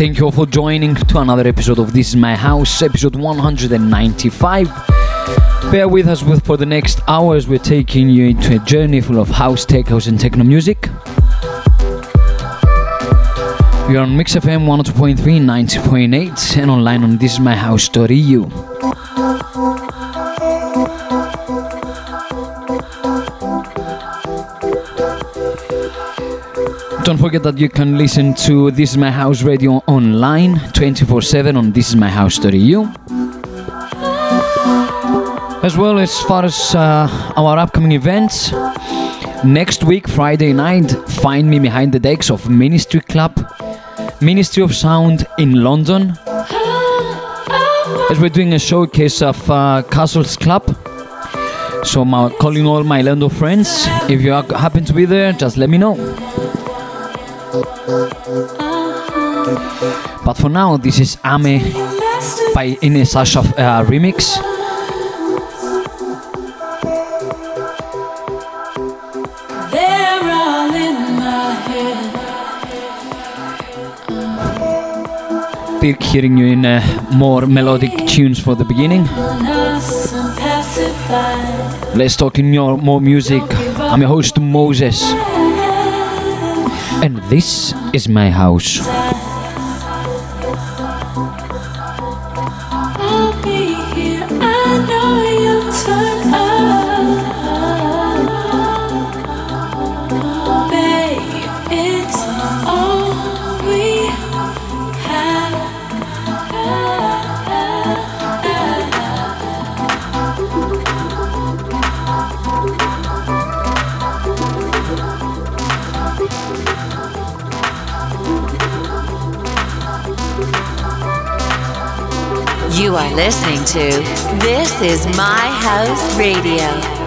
Thank you all for joining to another episode of This Is My House, episode 195. Bear with us with, for the next hours, we're taking you into a journey full of house, tech house, and techno music. We are on Mix FM 102.3, 90.8, and online on thisismyhouse.eu. Don't forget that you can listen to This Is My House radio online 24 7 on thisismyhouse.eu. As well as far as uh, our upcoming events, next week, Friday night, find me behind the decks of Ministry Club, Ministry of Sound in London. As we're doing a showcase of uh, Castles Club. So I'm calling all my London friends. If you happen to be there, just let me know. But for now, this is Ame by Ines Ashraf uh, remix. Be hearing you in uh, more melodic tunes for the beginning. Let's talk in your more music. I'm your host Moses this is my house. You are listening to This is My House Radio.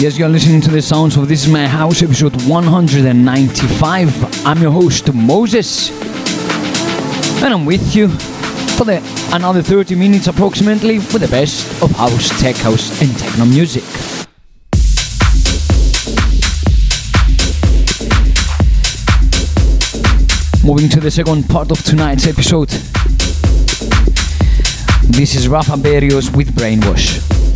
Yes, you're listening to the sounds of This Is My House, episode 195. I'm your host, Moses. And I'm with you for the, another 30 minutes approximately with the best of house, tech house, and techno music. Moving to the second part of tonight's episode. This is Rafa Barrios with Brainwash.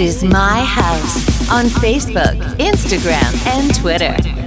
Is my house on Facebook, Instagram, and Twitter.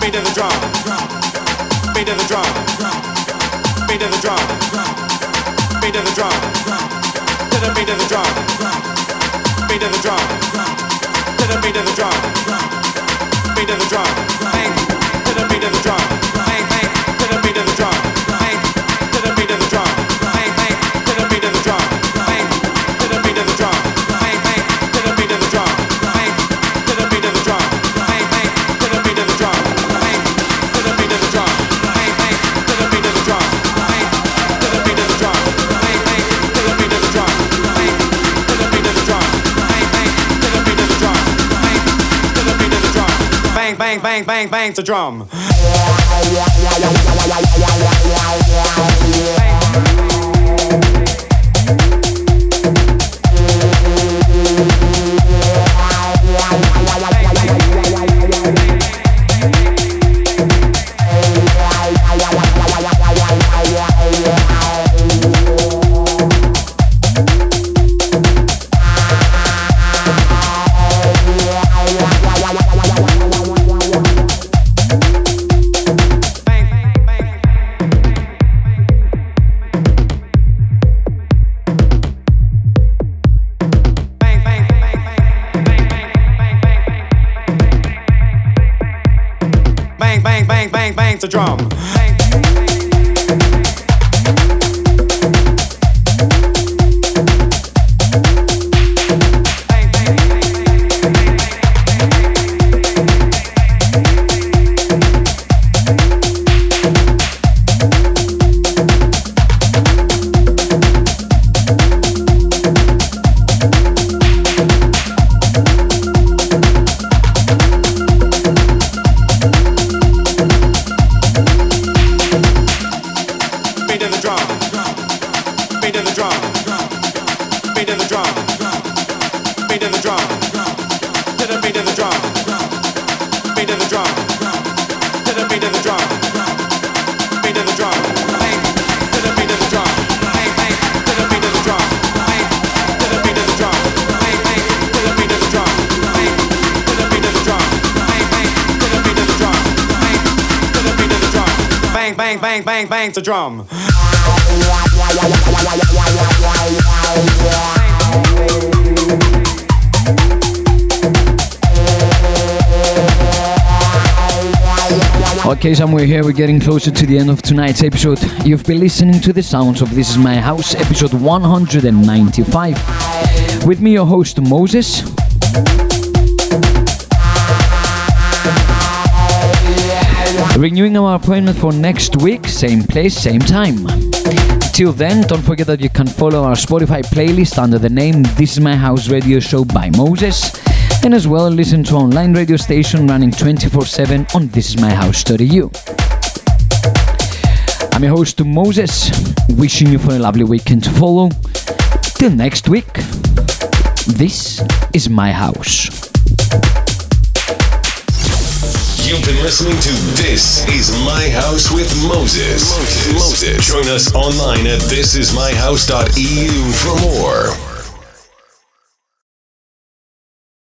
Beat of the drum. Beat of the drum. Beat of the drum. Beat of the drum. To the beat of the drum. Beat of the drum. To the beat of the drum. Beat of the drum. Bang. To the beat of the drum. bang, bang, bang, bang to drum. To drum. Okay, somewhere here we're getting closer to the end of tonight's episode. You've been listening to the sounds of This Is My House, episode 195. With me, your host Moses. Renewing our appointment for next week, same place, same time. Till then, don't forget that you can follow our Spotify playlist under the name This Is My House Radio Show by Moses, and as well listen to online radio station running 24/7 on This Is My House thisismyhouse.eu. I'm your host Moses, wishing you for a lovely weekend to follow. Till next week, this is my house. You've been listening to This Is My House with Moses. Moses. Join us online at thisismyhouse.eu for more.